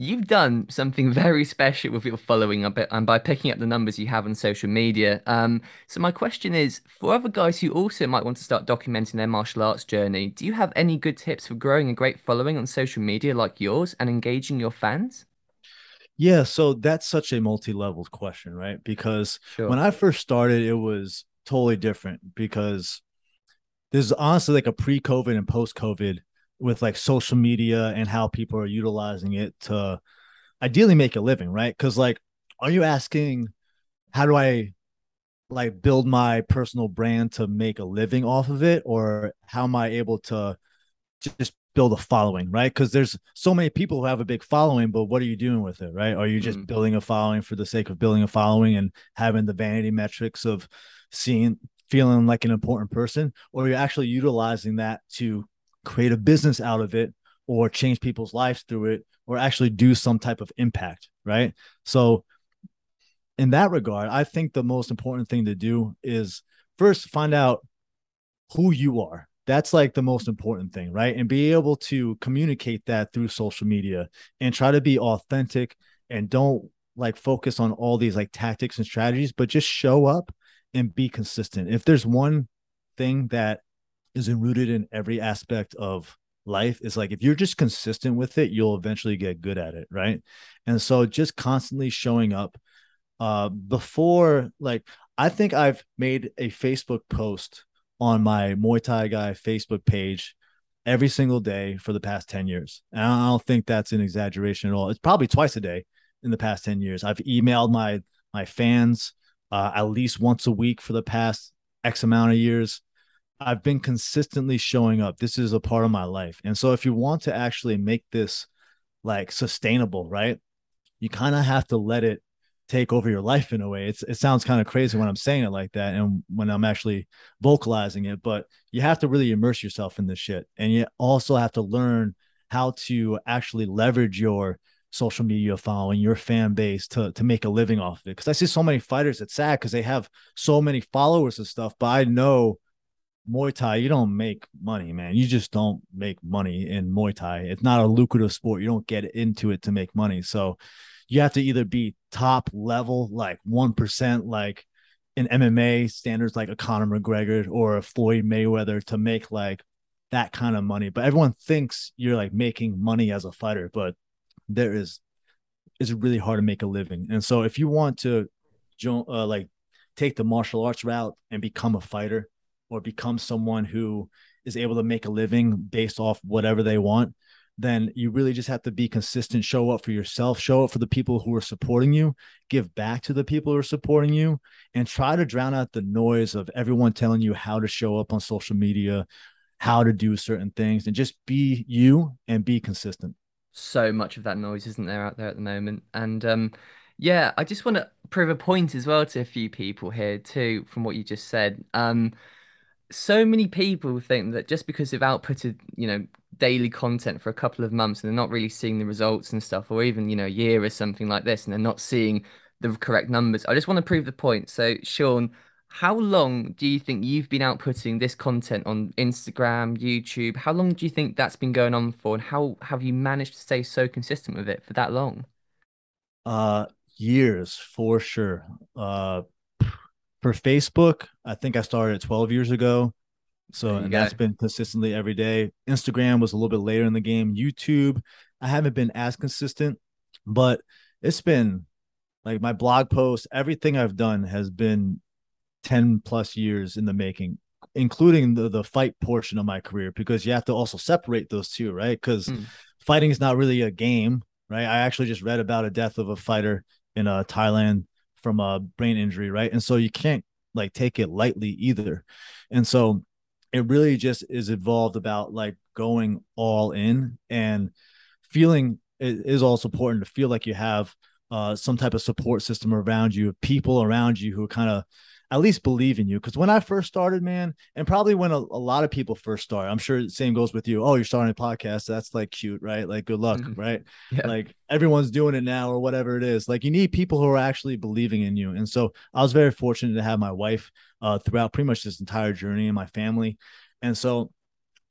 you've done something very special with your following a bit, and by picking up the numbers you have on social media. Um, so my question is, for other guys who also might want to start documenting their martial arts journey, do you have any good tips for growing a great following on social media like yours and engaging your fans? Yeah, so that's such a multi-level question, right? Because Sure. when I first started, it was totally different because there's honestly like a pre-COVID and post-COVID with like social media and how people are utilizing it to ideally make a living, right? Because like, are you asking how do I like build my personal brand to make a living off of it, or how am I able to just build a following, right? Because there's so many people who have a big following, but what are you doing with it, right? Are you just Mm. building a following for the sake of building a following and having the vanity metrics of seeing, feeling like an important person, or are you're actually utilizing that to create a business out of it or change people's lives through it or actually do some type of impact, right? So, in that regard, I think the most important thing to do is first find out who you are. That's like the most important thing, right? And be able to communicate that through social media and try to be authentic and don't like focus on all these like tactics and strategies, but just show up and be consistent. If there's one thing that is rooted in every aspect of life, is like if you're just consistent with it, you'll eventually get good at it, right? And so just constantly showing up uh before like I think I've made a Facebook post on my Muay Thai guy Facebook page every single day for the past 10 years. And I don't think that's an exaggeration at all. It's probably twice a day in the past 10 years. I've emailed my my fans uh, at least once a week for the past X amount of years. I've been consistently showing up. This is a part of my life. And so if you want to actually make this like sustainable, right? You kind of have to let it take over your life in a way. It's it sounds kind of crazy when I'm saying it like that and when I'm actually vocalizing it, but you have to really immerse yourself in this shit. And you also have to learn how to actually leverage your social media following, your fan base to to make a living off of it. Cause I see so many fighters, it's sad because they have so many followers and stuff, but I know Muay Thai, you don't make money, man. You just don't make money in Muay Thai. It's not a lucrative sport. You don't get into it to make money. So you have to either be top level, like 1%, like in MMA standards, like a Conor McGregor or a Floyd Mayweather to make like that kind of money. But everyone thinks you're like making money as a fighter, but there is, it's really hard to make a living. And so if you want to, uh, like, take the martial arts route and become a fighter or become someone who is able to make a living based off whatever they want, then you really just have to be consistent, show up for yourself, show up for the people who are supporting you, give back to the people who are supporting you, and try to drown out the noise of everyone telling you how to show up on social media, how to do certain things, and just be you and be consistent. So much of that noise isn't there out there at the moment. And um, yeah, I just want to prove a point as well to a few people here too, from what you just said. Um, so many people think that just because they've outputted, you know, daily content for a couple of months and they're not really seeing the results and stuff, or even, you know, a year or something like this, and they're not seeing the correct numbers. I just want to prove the point. So, Sean, how long do you think you've been outputting this content on Instagram, YouTube? How long do you think that's been going on for, and how have you managed to stay so consistent with it for that long? Uh, years for sure. Uh, for Facebook, I think I started 12 years ago. So, and that's been consistently every day. Instagram was a little bit later in the game. YouTube, I haven't been as consistent, but it's been like my blog posts, everything I've done has been 10 plus years in the making, including the, the fight portion of my career, because you have to also separate those two, right? Because Hmm. fighting is not really a game, right? I actually just read about a death of a fighter in uh, Thailand from a brain injury, right? And so you can't like take it lightly either. And so it really just is evolved about like going all in and feeling it is also important to feel like you have uh, some type of support system around you, people around you who kind of at least believe in you. Because when I first started, man, and probably when a, a lot of people first start, I'm sure the same goes with you. Oh, you're starting a podcast. That's like cute, right? Like good luck, right? Yeah. Like everyone's doing it now or whatever it is. Like you need people who are actually believing in you. And so I was very fortunate to have my wife uh, throughout pretty much this entire journey and my family. And so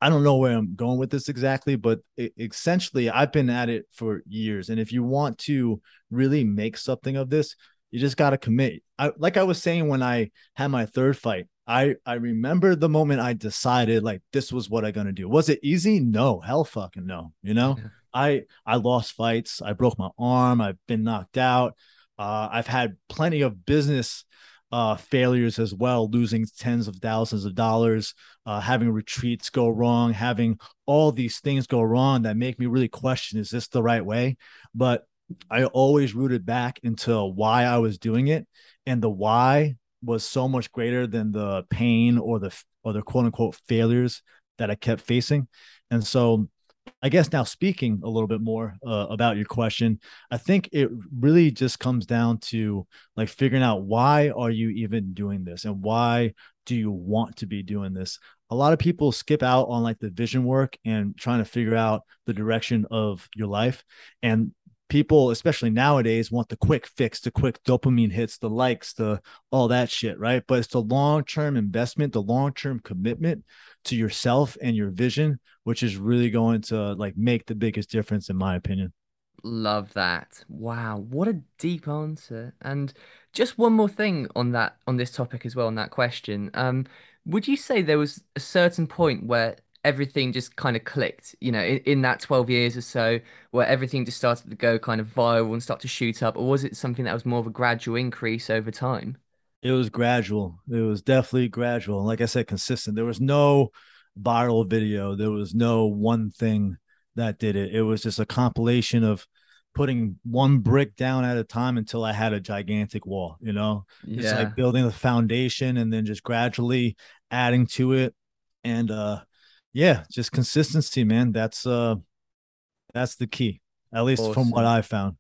I don't know where I'm going with this exactly, but it, essentially, I've been at it for years. And if you want to really make something of this, you just got to commit. I, like I was saying when I had my third fight, I I remember the moment I decided like this was what I'm gonna do. Was it easy? No, hell fucking no. You know, Yeah. I I lost fights. I broke my arm. I've been knocked out. Uh, I've had plenty of business uh, failures as well, losing tens of thousands of dollars, uh, having retreats go wrong, having all these things go wrong that make me really question: Is this the right way? But I always rooted back into why I was doing it, and the why was so much greater than the pain or the or the quote unquote failures that I kept facing. And so I guess now speaking a little bit more uh, about your question, I think it really just comes down to like figuring out why are you even doing this and why do you want to be doing this? A lot of people skip out on like the vision work and trying to figure out the direction of your life. And people, especially nowadays, want the quick fix, the quick dopamine hits, the likes, the all that shit, right? But it's the long term investment, the long term commitment to yourself and your vision, which is really going to like make the biggest difference, in my opinion. Love that. Wow, what a deep answer. And just one more thing on that on this topic as well, on that question. Um, would you say there was a certain point where everything just kind of clicked, you know, in, in that 12 years or so, where everything just started to go kind of viral and start to shoot up, or was it something that was more of a gradual increase over time? It was gradual. It was definitely gradual. And Like I said, consistent. There was no viral video. There was no one thing that did it. It was just a compilation of putting one brick down at a time until I had a gigantic wall, you know, just like Yeah, building the foundation and then just gradually adding to it. And uh yeah, just consistency, man. That's uh that's the key, at least from what. I found.